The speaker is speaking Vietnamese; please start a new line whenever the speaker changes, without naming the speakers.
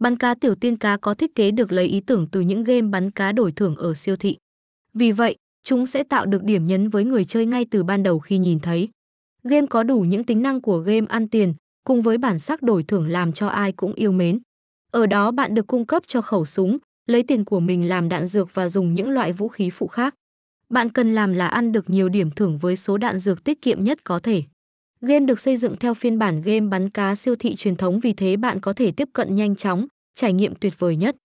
Bắn cá tiểu tiên cá có thiết kế được lấy ý tưởng từ những game bắn cá đổi thưởng ở siêu thị. Vì vậy, chúng sẽ tạo được điểm nhấn với người chơi ngay từ ban đầu khi nhìn thấy. Game có đủ những tính năng của game ăn tiền, cùng với bản sắc đổi thưởng làm cho ai cũng yêu mến. Ở đó bạn được cung cấp cho khẩu súng, lấy tiền của mình làm đạn dược và dùng những loại vũ khí phụ khác. Bạn cần làm là ăn được nhiều điểm thưởng với số đạn dược tiết kiệm nhất có thể. Game được xây dựng theo phiên bản game bắn cá siêu thị truyền thống vì thế bạn có thể tiếp cận nhanh chóng, trải nghiệm tuyệt vời nhất.